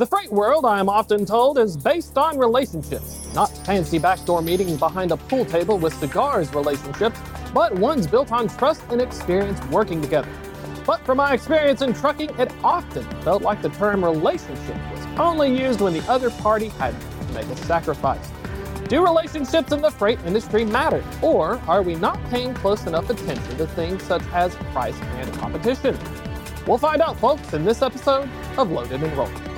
The freight world, I am often told, is based on relationships, not fancy backdoor meetings behind a pool table with cigars relationships, but ones built on trust and experience working together. But from my experience in trucking, it often felt like the term relationship was only used when the other party had to make a sacrifice. Do relationships in the freight industry matter, or are we not paying close enough attention to things such as price and competition? We'll find out, folks, in this episode of Loaded and Rolling.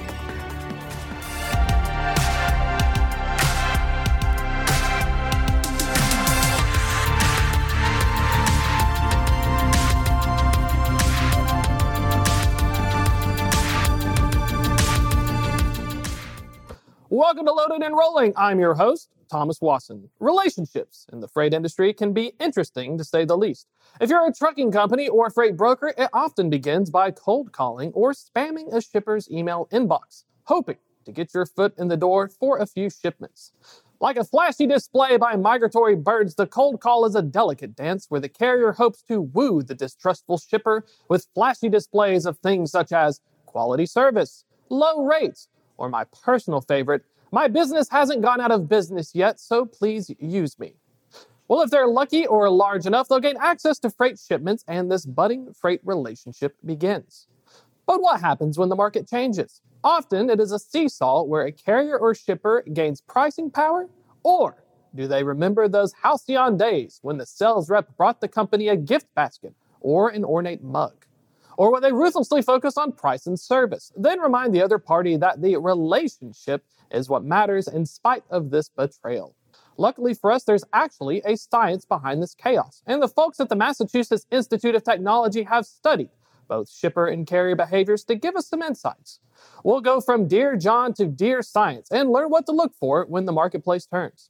Welcome to Loaded and Rolling. I'm your host, Thomas Wasson. Relationships in the freight industry can be interesting to say the least. If you're a trucking company or a freight broker, it often begins by cold calling or spamming a shipper's email inbox, hoping to get your foot in the door for a few shipments. Like a flashy display by migratory birds, the cold call is a delicate dance where the carrier hopes to woo the distrustful shipper with flashy displays of things such as quality service, low rates, or my personal favorite, my business hasn't gone out of business yet, so please use me. Well, if they're lucky or large enough, they'll gain access to freight shipments and this budding freight relationship begins. But what happens when the market changes? Often it is a seesaw where a carrier or shipper gains pricing power, or do they remember those halcyon days when the sales rep brought the company a gift basket or an ornate mug? Or will they ruthlessly focus on price and service, then remind the other party that the relationship is what matters in spite of this betrayal? Luckily for us, there's actually a science behind this chaos, and the folks at the Massachusetts Institute of Technology have studied both shipper and carrier behaviors to give us some insights. We'll go from Dear John to Dear Science and learn what to look for when the marketplace turns.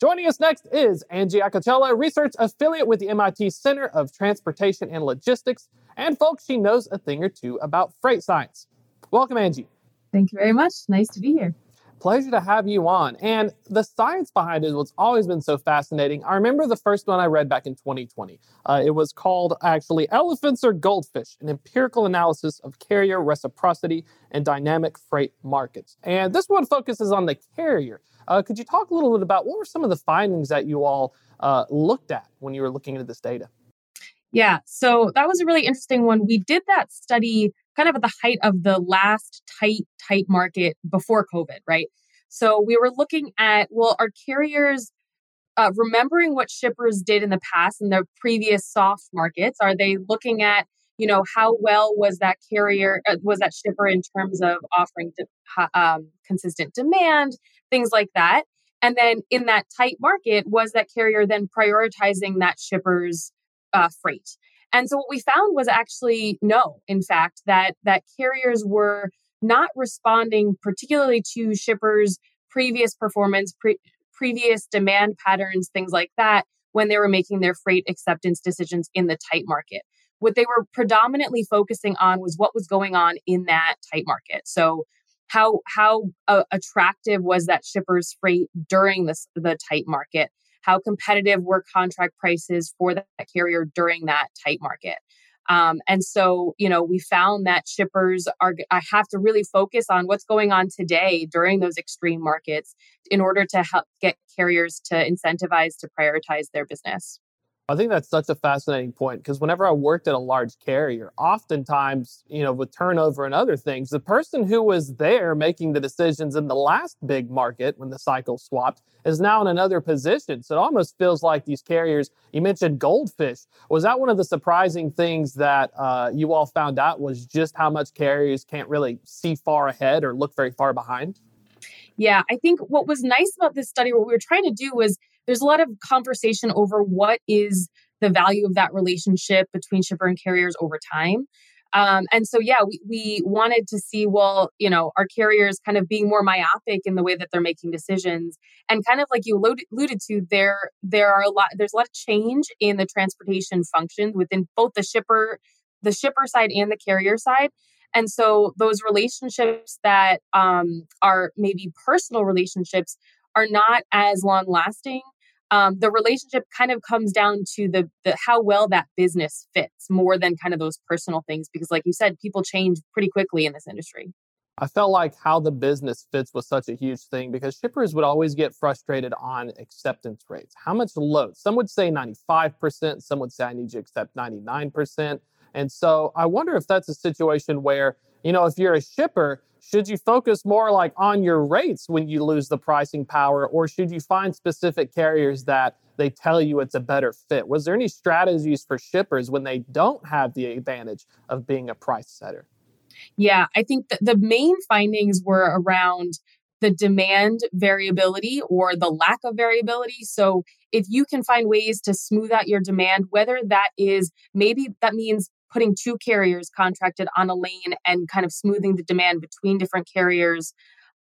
Joining us next is Angie Acocella, research affiliate with the MIT Center of Transportation and Logistics, and folks, she knows a thing or two about freight science. Welcome, Angie. Thank you very much. Nice to be here. Pleasure to have you on. And the science behind it was always been so fascinating. I remember the first one I read back in 2020. Uh, it was called actually Elephants or Goldfish, an empirical analysis of carrier reciprocity and dynamic freight markets. And this one focuses on the carrier. Uh, could you talk a little bit about what were some of the findings that you all uh, looked at when you were looking into this data? Yeah, so that was a really interesting one. We did that study kind of at the height of the last tight, tight market before COVID, right? So we were looking at, well, are carriers uh, remembering what shippers did in the past in the previous soft markets? Are they looking at, you know, how well was that carrier, uh, was that shipper in terms of offering de- um, consistent demand, things like that? And then in that tight market, was that carrier then prioritizing that shipper's uh, freight. And so what we found was actually no, in fact, that that carriers were not responding particularly to shippers' previous performance, pre- previous demand patterns, things like that, when they were making their freight acceptance decisions in the tight market. What they were predominantly focusing on was what was going on in that tight market. So how how uh, attractive was that shipper's freight during this the tight market? How competitive were contract prices for that carrier during that tight market. Um, and so, you know, we found that shippers are, I have to really focus on what's going on today during those extreme markets in order to help get carriers to incentivize to prioritize their business. I think that's such a fascinating point because whenever I worked at a large carrier, oftentimes, you know, with turnover and other things, the person who was there making the decisions in the last big market when the cycle swapped is now in another position. So it almost feels like these carriers, you mentioned goldfish. Was that one of the surprising things that uh, you all found out was just how much carriers can't really see far ahead or look very far behind? Yeah, I think what was nice about this study, what we were trying to do was there's a lot of conversation over what is the value of that relationship between shipper and carriers over time. Um, and so, yeah, we, we wanted to see, well, you know, our carriers kind of being more myopic in the way that they're making decisions, and kind of like you alluded to, there there are a lot there's a lot of change in the transportation functions within both the shipper the shipper side and the carrier side. And so, those relationships that um, are maybe personal relationships are not as long lasting um, the relationship kind of comes down to the, the how well that business fits more than kind of those personal things because like you said people change pretty quickly in this industry I felt like how the business fits was such a huge thing because shippers would always get frustrated on acceptance rates. How much load? Some would say 95%, some would say I need you to accept 99%. And so I wonder if that's a situation where, you know, if you're a shipper, should you focus more like on your rates when you lose the pricing power, or should you find specific carriers that they tell you it's a better fit? Was there any strategies for shippers when they don't have the advantage of being a price setter? Yeah, I think the main findings were around the demand variability or the lack of variability. So, if you can find ways to smooth out your demand, whether that is maybe that means putting two carriers contracted on a lane and kind of smoothing the demand between different carriers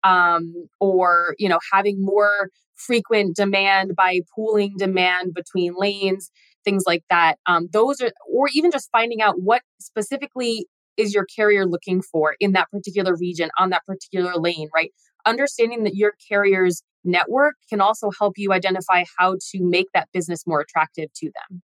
um, or you know having more frequent demand by pooling demand between lanes things like that um, those are or even just finding out what specifically is your carrier looking for in that particular region on that particular lane right? Understanding that your carrier's network can also help you identify how to make that business more attractive to them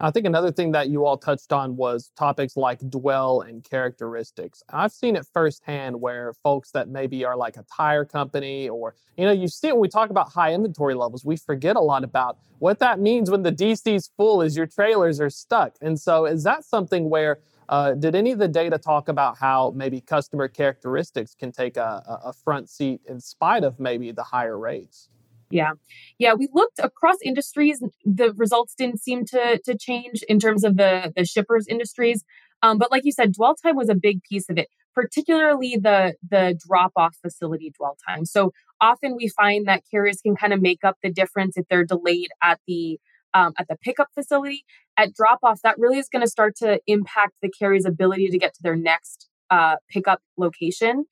I think another thing that you all touched on was topics like dwell and characteristics. I've seen it firsthand where folks that maybe are like a tire company or, you know, you see when we talk about high inventory levels, we forget a lot about what that means when the DC's full is your trailers are stuck. And so is that something where uh, did any of the data talk about how maybe customer characteristics can take a, a front seat in spite of maybe the higher rates? Yeah. Yeah. We looked across industries. The results didn't seem to, to change in terms of the, the shippers industries. Um, but like you said, dwell time was a big piece of it, particularly the, the drop off facility dwell time. So often we find that carriers can kind of make up the difference if they're delayed at the um, at the pickup facility. At drop off, that really is going to start to impact the carrier's ability to get to their next uh, pickup location.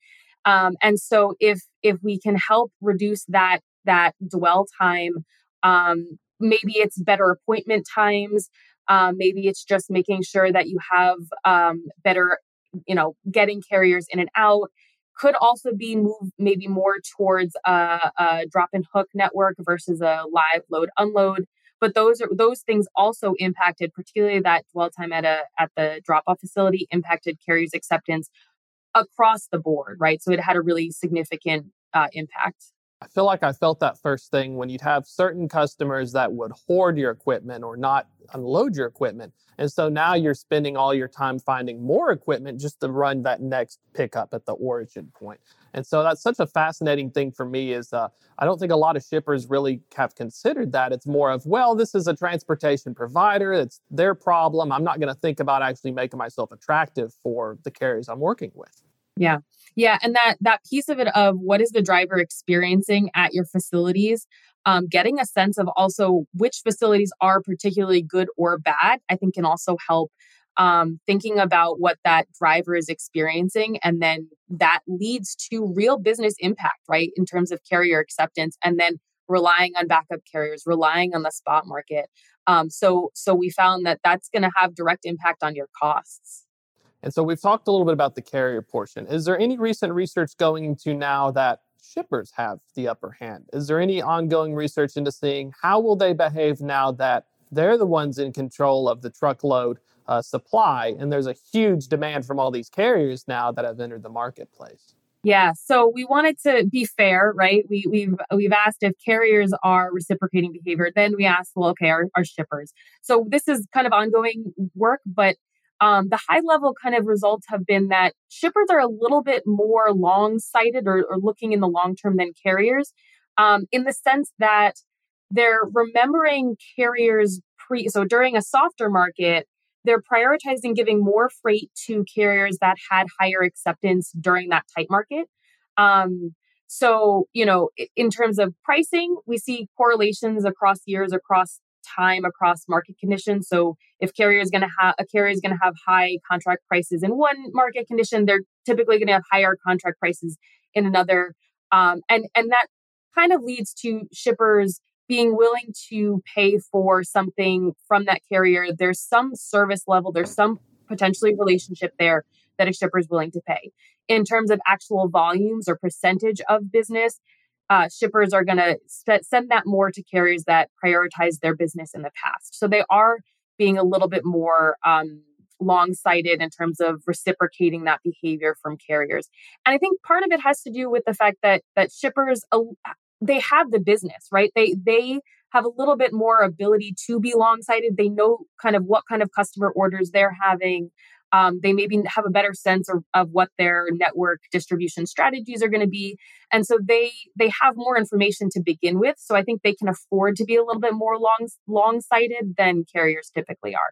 Um, and so if if we can help reduce that that dwell time. Um, maybe it's better appointment times. Um, maybe it's just making sure that you have um, better, you know, getting carriers in and out. Could also be moved maybe more towards a, a drop and hook network versus a live load unload. But those are those things also impacted, particularly that dwell time at a at the drop off facility impacted carriers acceptance across the board, right? So it had a really significant uh, impact. I feel like I felt that first thing when you'd have certain customers that would hoard your equipment or not unload your equipment. And so now you're spending all your time finding more equipment just to run that next pickup at the origin point. And so that's such a fascinating thing for me is uh, I don't think a lot of shippers really have considered that. It's more of, well, this is a transportation provider. It's their problem. I'm not going to think about actually making myself attractive for the carriers I'm working with. Yeah. Yeah. And that that piece of it of what is the driver experiencing at your facilities, um, getting a sense of also which facilities are particularly good or bad, I think can also help um, thinking about what that driver is experiencing. And then that leads to real business impact, right? In terms of carrier acceptance and then relying on backup carriers, relying on the spot market. Um, so, so we found that that's going to have direct impact on your costs. And so we've talked a little bit about the carrier portion. Is there any recent research going into now that shippers have the upper hand? Is there any ongoing research into seeing how will they behave now that they're the ones in control of the truckload uh, supply and there's a huge demand from all these carriers now that have entered the marketplace? Yeah, so we wanted to be fair, right? We, we've we've asked if carriers are reciprocating behavior. Then we asked, well, okay, our shippers. So this is kind of ongoing work, but um, the high level kind of results have been that shippers are a little bit more long sighted or, or, looking in the long term than carriers, um, in the sense that they're remembering carriers pre. So during a softer market, they're prioritizing giving more freight to carriers that had higher acceptance during that tight market. Um, so, you know, in terms of pricing, we see correlations across years, across time across market conditions. So if carrier is going to have a carrier is going to have high contract prices in one market condition, they're typically going to have higher contract prices in another. Um, and and that kind of leads to shippers being willing to pay for something from that carrier. There's some service level, there's some potentially relationship there that a shipper is willing to pay. In terms of actual volumes or percentage of business, uh, shippers are going to send that more to carriers that prioritize their business in the past. So they are being a little bit more um, long sighted in terms of reciprocating that behavior from carriers. And I think part of it has to do with the fact that that shippers uh, they have the business, right? They they have a little bit more ability to be long sighted. They know kind of what kind of customer orders they're having. Um, they maybe have a better sense of, of what their network distribution strategies are going to be. And so they they have more information to begin with so i think they can afford to be a little bit more long long sighted than carriers typically are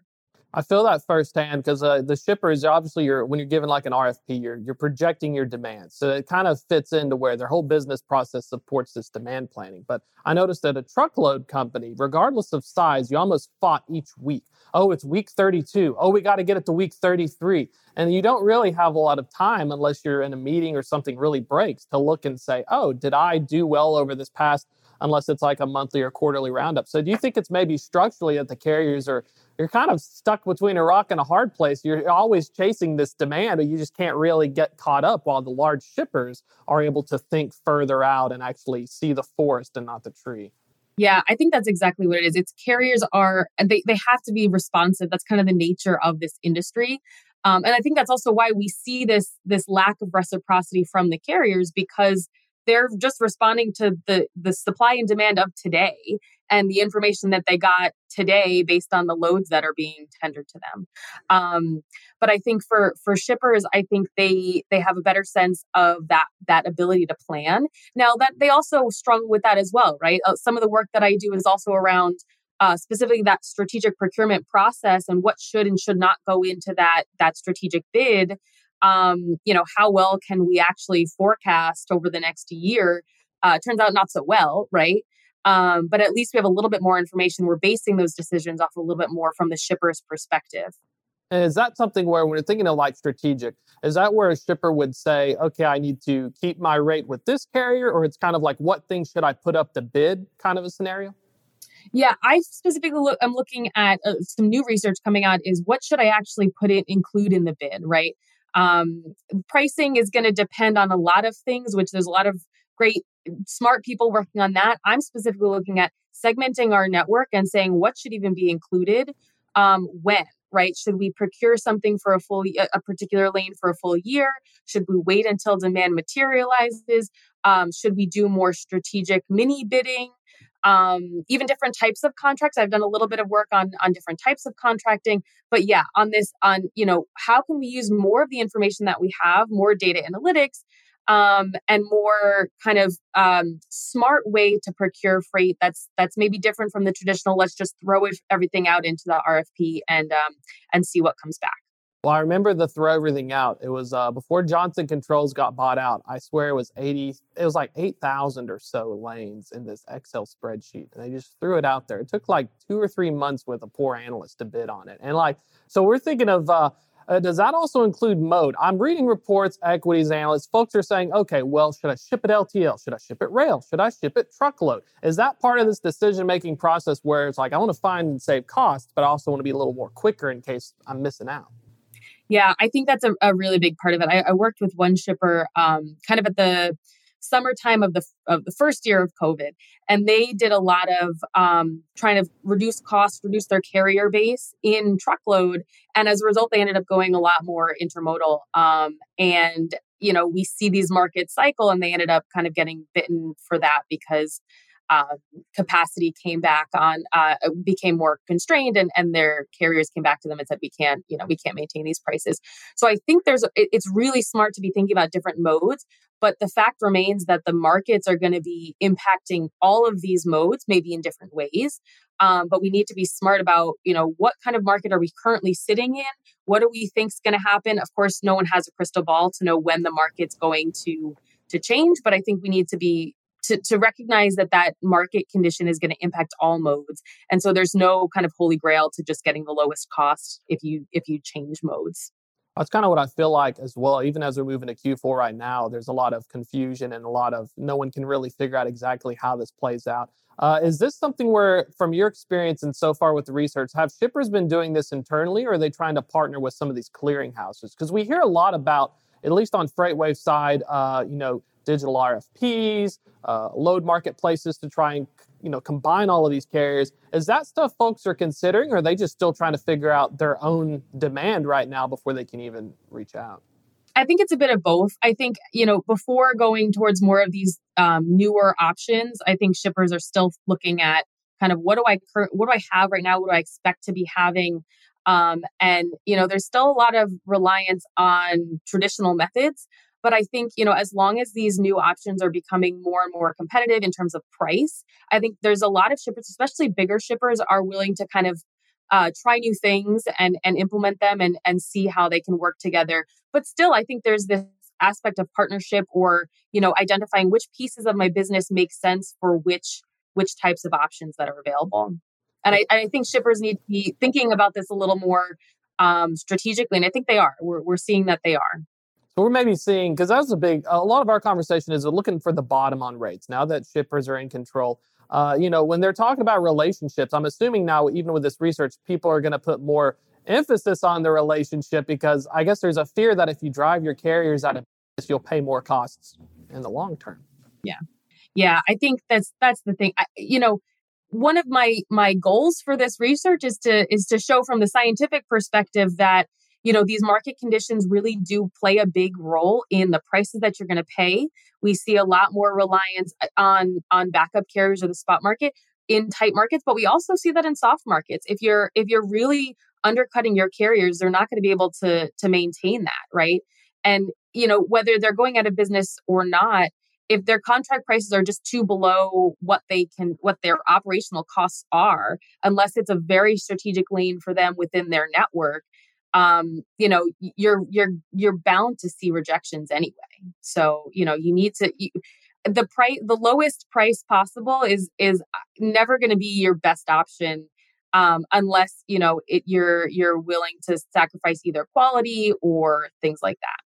I feel that firsthand because uh, the shippers obviously you're when you're given like an RFP, you're you're projecting your demand, so it kind of fits into where their whole business process supports this demand planning. But I noticed that a truckload company, regardless of size, you almost fought each week. Oh, it's week 32. Oh, we got to get it to week 33, and you don't really have a lot of time unless you're in a meeting or something really breaks to look and say, oh, did I do well over this past? Unless it's like a monthly or quarterly roundup. So, do you think it's maybe structurally that the carriers are you're kind of stuck between a rock and a hard place. You're always chasing this demand, but you just can't really get caught up while the large shippers are able to think further out and actually see the forest and not the tree. Yeah, I think that's exactly what it is. It's carriers are they they have to be responsive. That's kind of the nature of this industry. Um, and I think that's also why we see this this lack of reciprocity from the carriers because they're just responding to the the supply and demand of today and the information that they got today based on the loads that are being tendered to them. Um, but i think for for shippers i think they they have a better sense of that that ability to plan. Now that they also struggle with that as well right? Uh, some of the work that i do is also around uh, specifically that strategic procurement process and what should and should not go into that that strategic bid um, you know, how well can we actually forecast over the next year? Uh, turns out not so well, right? Um, but at least we have a little bit more information. We're basing those decisions off a little bit more from the shipper's perspective. And is that something where, when you're thinking of like strategic, is that where a shipper would say, okay, I need to keep my rate with this carrier, or it's kind of like, what things should I put up to bid kind of a scenario? Yeah, I specifically look, I'm looking at uh, some new research coming out is what should I actually put it include in the bid, right? Um, pricing is going to depend on a lot of things, which there's a lot of great, smart people working on that. I'm specifically looking at segmenting our network and saying what should even be included um, when right? Should we procure something for a full a particular lane for a full year? Should we wait until demand materializes? Um, should we do more strategic mini bidding um, even different types of contracts. I've done a little bit of work on on different types of contracting, but yeah, on this, on you know, how can we use more of the information that we have, more data analytics, um, and more kind of um, smart way to procure freight that's that's maybe different from the traditional. Let's just throw everything out into the RFP and um, and see what comes back. Well, I remember the throw everything out. It was uh, before Johnson Controls got bought out. I swear it was 80, it was like 8,000 or so lanes in this Excel spreadsheet. And they just threw it out there. It took like two or three months with a poor analyst to bid on it. And like, so we're thinking of, uh, uh, does that also include mode? I'm reading reports, equities analysts, folks are saying, okay, well, should I ship it LTL? Should I ship it rail? Should I ship it truckload? Is that part of this decision making process where it's like, I want to find and save costs, but I also want to be a little more quicker in case I'm missing out? Yeah, I think that's a, a really big part of it. I, I worked with one shipper um, kind of at the summertime of the of the first year of COVID, and they did a lot of um, trying to reduce costs, reduce their carrier base in truckload, and as a result, they ended up going a lot more intermodal. Um, and you know, we see these markets cycle, and they ended up kind of getting bitten for that because uh, capacity came back on uh, became more constrained and, and their carriers came back to them and said we can't you know we can't maintain these prices. So i think there's it, it's really smart to be thinking about different modes but the fact remains that the markets are going to be impacting all of these modes maybe in different ways um, but we need to be smart about you know what kind of market are we currently sitting in? What do we think is going to happen? Of course no one has a crystal ball to know when the market's going to to change but i think we need to be to, to recognize that that market condition is going to impact all modes and so there's no kind of holy grail to just getting the lowest cost if you if you change modes that's kind of what I feel like as well. Even as we're moving to Q4 right now, there's a lot of confusion and a lot of no one can really figure out exactly how this plays out. Uh, is this something where, from your experience and so far with the research, have shippers been doing this internally or are they trying to partner with some of these clearinghouses? Because we hear a lot about, at least on FreightWaves side, uh, you know, digital RFPs, uh, load marketplaces to try and you know, combine all of these carriers. Is that stuff folks are considering, or are they just still trying to figure out their own demand right now before they can even reach out? I think it's a bit of both. I think, you know, before going towards more of these um, newer options, I think shippers are still looking at kind of what do I what do I have right now? What do I expect to be having? Um, and you know, there's still a lot of reliance on traditional methods. But I think, you know, as long as these new options are becoming more and more competitive in terms of price, I think there's a lot of shippers, especially bigger shippers, are willing to kind of uh, try new things and and implement them and and see how they can work together. But still, I think there's this aspect of partnership or you know identifying which pieces of my business make sense for which which types of options that are available. And I, I think shippers need to be thinking about this a little more um, strategically, and I think they are. We're we're seeing that they are. So we're maybe seeing because that's a big. A lot of our conversation is looking for the bottom on rates now that shippers are in control. Uh, you know, when they're talking about relationships, I'm assuming now, even with this research, people are going to put more emphasis on the relationship because I guess there's a fear that if you drive your carriers out of business, you'll pay more costs in the long term. Yeah, yeah, I think that's that's the thing. I, you know, one of my my goals for this research is to is to show from the scientific perspective that you know these market conditions really do play a big role in the prices that you're going to pay. We see a lot more reliance uh, on on backup carriers or the spot market in tight markets but we also see that in soft markets. If you're if you're really undercutting your carriers they're not going to be able to to maintain that right? And you know whether they're going out of business or not if their contract prices are just too below what they can what their operational costs are unless it's a very strategic lane for them within their network um, you know, you're you're you're bound to see rejections anyway. So you know, you need to. You, the price, the lowest price possible is is uh, never going to be your best option um, unless you know it, you're you're willing to sacrifice either quality or things like that.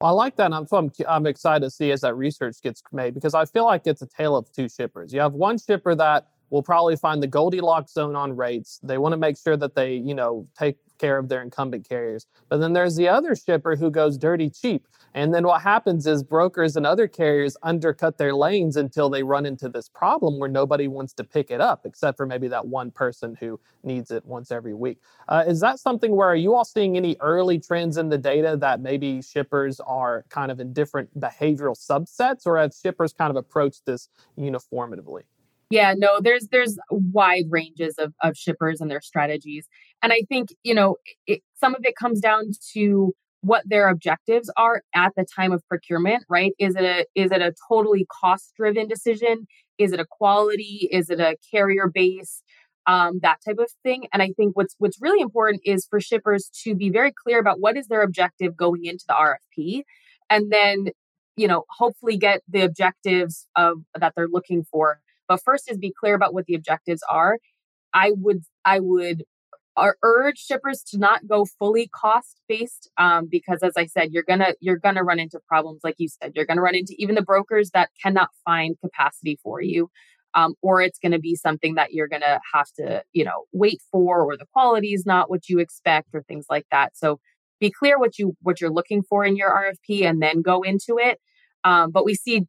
Well, I like that. I'm, I'm, I'm excited to see as that research gets made because I feel like it's a tale of two shippers. You have one shipper that will probably find the Goldilocks zone on rates. They want to make sure that they, you know, take care of their incumbent carriers. But then there's the other shipper who goes dirty cheap. And then what happens is brokers and other carriers undercut their lanes until they run into this problem where nobody wants to pick it up, except for maybe that one person who needs it once every week. Uh, is that something where are you all seeing any early trends in the data that maybe shippers are kind of in different behavioral subsets, or have shippers kind of approached this uniformively? Yeah, no, there's there's wide ranges of, of shippers and their strategies. And I think, you know, it, some of it comes down to what their objectives are at the time of procurement, right? Is it a is it a totally cost driven decision? Is it a quality? Is it a carrier base? Um, that type of thing. And I think what's what's really important is for shippers to be very clear about what is their objective going into the RFP, and then you know hopefully get the objectives of that they're looking for but first is be clear about what the objectives are. I would I would urge shippers to not go fully cost based um, because as i said you're gonna you're gonna run into problems like you said. You're gonna run into even the brokers that cannot find capacity for you um, or it's gonna be something that you're gonna have to you know wait for or the quality is not what you expect or things like that. So be clear what you what you're looking for in your rfp and then go into it. Um, but we see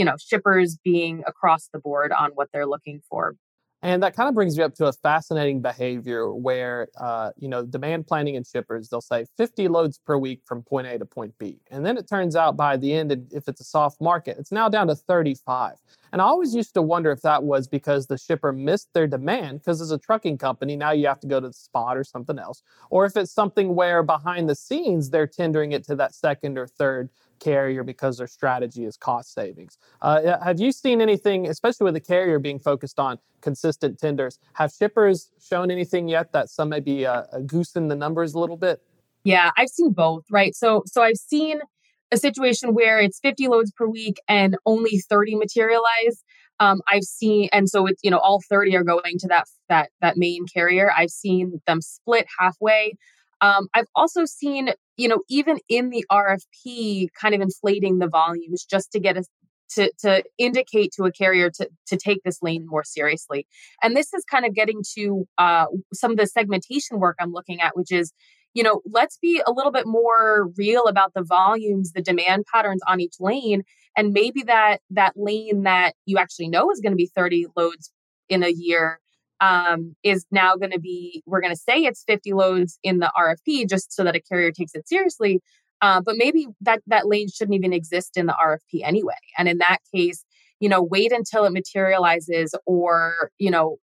you know, shippers being across the board on what they're looking for. And that kind of brings me up to a fascinating behavior where, uh, you know, demand planning and shippers, they'll say 50 loads per week from point A to point B. And then it turns out by the end, if it's a soft market, it's now down to 35. And I always used to wonder if that was because the shipper missed their demand, because as a trucking company, now you have to go to the spot or something else. Or if it's something where behind the scenes, they're tendering it to that second or third carrier because their strategy is cost savings. Uh, have you seen anything, especially with the carrier being focused on consistent tenders? Have shippers shown anything yet that some may be uh, goosing the numbers a little bit? Yeah, I've seen both, right? So, so I've seen a situation where it's 50 loads per week and only 30 materialize. Um, I've seen, and so it's you know all 30 are going to that that that main carrier. I've seen them split halfway. Um, I've also seen, you know, even in the RFP, kind of inflating the volumes just to get us to, to indicate to a carrier to, to take this lane more seriously. And this is kind of getting to uh, some of the segmentation work I'm looking at, which is, you know, let's be a little bit more real about the volumes, the demand patterns on each lane. And maybe that that lane that you actually know is going to be 30 loads in a year um, is now going to be, we're going to say it's 50 loads in the RFP just so that a carrier takes it seriously. Uh, but maybe that, that lane shouldn't even exist in the RFP anyway. And in that case, you know, wait until it materializes or, you know,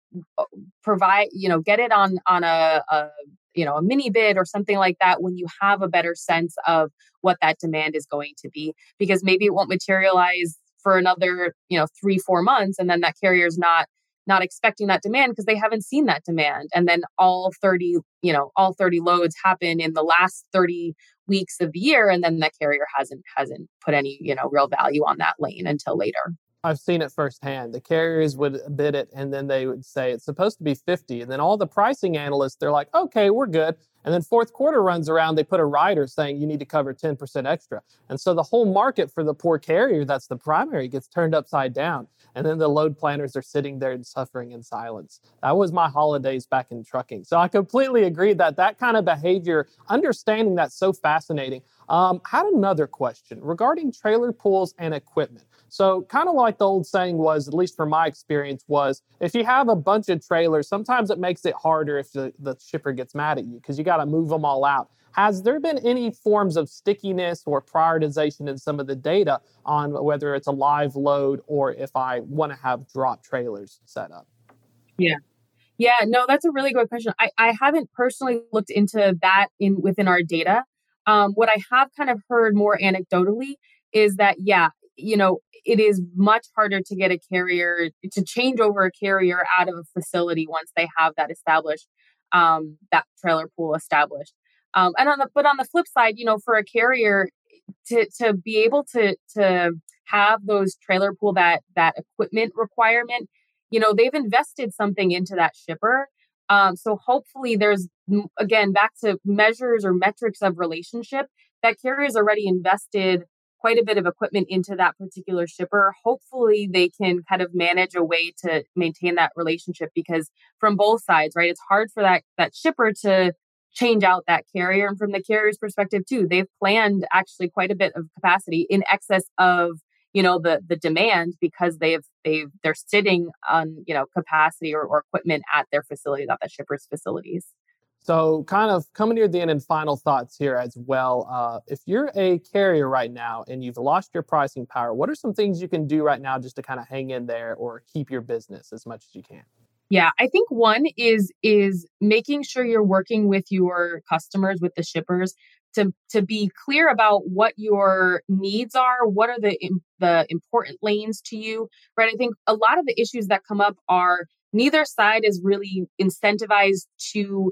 provide, you know, get it on, on a, a you know a mini bid or something like that when you have a better sense of what that demand is going to be because maybe it won't materialize for another you know three four months and then that carrier is not not expecting that demand because they haven't seen that demand and then all 30 you know all 30 loads happen in the last 30 weeks of the year and then the carrier hasn't hasn't put any you know real value on that lane until later I've seen it firsthand. The carriers would bid it and then they would say it's supposed to be 50. And then all the pricing analysts, they're like, okay, we're good. And then fourth quarter runs around, they put a rider saying you need to cover 10% extra. And so the whole market for the poor carrier that's the primary gets turned upside down. And then the load planners are sitting there and suffering in silence. That was my holidays back in trucking. So I completely agree that that kind of behavior, understanding that's so fascinating. Um, had another question regarding trailer pools and equipment. So, kind of like the old saying was, at least from my experience, was if you have a bunch of trailers, sometimes it makes it harder if the, the shipper gets mad at you because you got to move them all out. Has there been any forms of stickiness or prioritization in some of the data on whether it's a live load or if I want to have drop trailers set up? Yeah. Yeah, no, that's a really good question. I, I haven't personally looked into that in within our data. Um, what I have kind of heard more anecdotally is that, yeah, you know, it is much harder to get a carrier to change over a carrier out of a facility once they have that established, um, that trailer pool established. Um, and on the but on the flip side, you know, for a carrier to to be able to to have those trailer pool that that equipment requirement, you know, they've invested something into that shipper. Um, so hopefully, there's again back to measures or metrics of relationship that carriers already invested quite a bit of equipment into that particular shipper. Hopefully, they can kind of manage a way to maintain that relationship because from both sides, right? It's hard for that that shipper to change out that carrier, and from the carrier's perspective too, they've planned actually quite a bit of capacity in excess of you know the the demand because they've they've they're sitting on you know capacity or, or equipment at their facilities at the shipper's facilities so, kind of coming near the end and final thoughts here as well. Uh, if you're a carrier right now and you've lost your pricing power, what are some things you can do right now just to kind of hang in there or keep your business as much as you can? Yeah, I think one is is making sure you're working with your customers, with the shippers, to to be clear about what your needs are, what are the the important lanes to you, right? I think a lot of the issues that come up are neither side is really incentivized to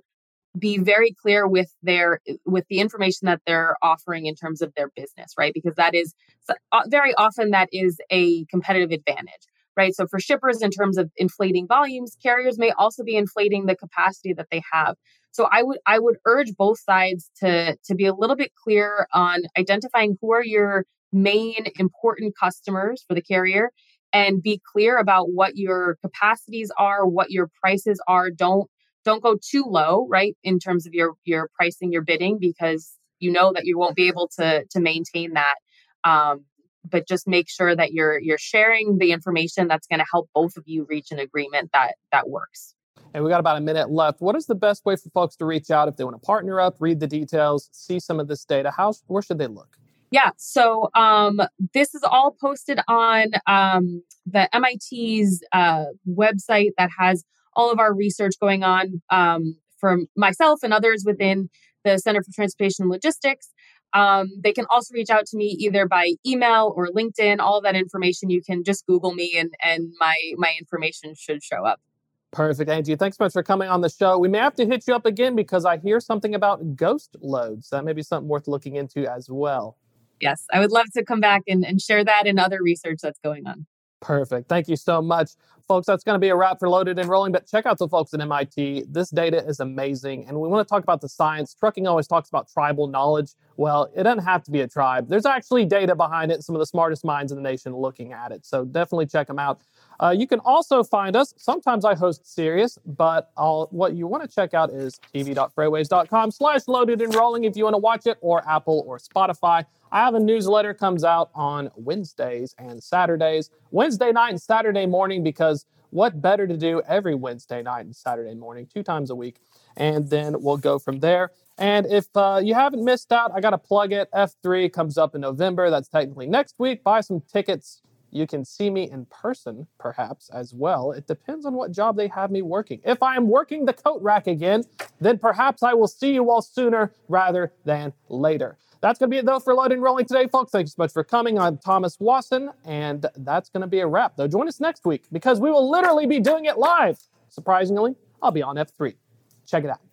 be very clear with their with the information that they're offering in terms of their business right because that is uh, very often that is a competitive advantage right so for shippers in terms of inflating volumes carriers may also be inflating the capacity that they have so i would i would urge both sides to to be a little bit clear on identifying who are your main important customers for the carrier and be clear about what your capacities are what your prices are don't don't go too low, right, in terms of your your pricing, your bidding, because you know that you won't be able to to maintain that. Um, but just make sure that you're you're sharing the information that's going to help both of you reach an agreement that that works. And we got about a minute left. What is the best way for folks to reach out if they want to partner up, read the details, see some of this data? How where should they look? Yeah, so um, this is all posted on um, the MIT's uh, website that has all of our research going on um, from myself and others within the Center for Transportation and Logistics. Um, they can also reach out to me either by email or LinkedIn. All that information you can just Google me, and and my my information should show up. Perfect, Angie. Thanks so much for coming on the show. We may have to hit you up again because I hear something about ghost loads. That may be something worth looking into as well. Yes, I would love to come back and, and share that and other research that's going on. Perfect. Thank you so much. Folks, that's going to be a wrap for Loaded and Rolling, but check out the folks at MIT. This data is amazing. And we want to talk about the science. Trucking always talks about tribal knowledge. Well, it doesn't have to be a tribe. There's actually data behind it, some of the smartest minds in the nation looking at it. So definitely check them out. Uh, you can also find us. Sometimes I host Sirius, but I'll, what you want to check out is tv.freightwaves.com slash loaded and rolling if you want to watch it, or Apple or Spotify. I have a newsletter comes out on Wednesdays and Saturdays. Wednesday night and Saturday morning because what better to do every Wednesday night and Saturday morning, two times a week. And then we'll go from there. And if uh, you haven't missed out, I got to plug it. F3 comes up in November. That's technically next week. Buy some tickets. You can see me in person, perhaps, as well. It depends on what job they have me working. If I am working the coat rack again, then perhaps I will see you all sooner rather than later. That's going to be it, though, for Loading Rolling today, folks. Thanks so much for coming. I'm Thomas Wasson, and that's going to be a wrap, though. Join us next week because we will literally be doing it live. Surprisingly, I'll be on F3. Check it out.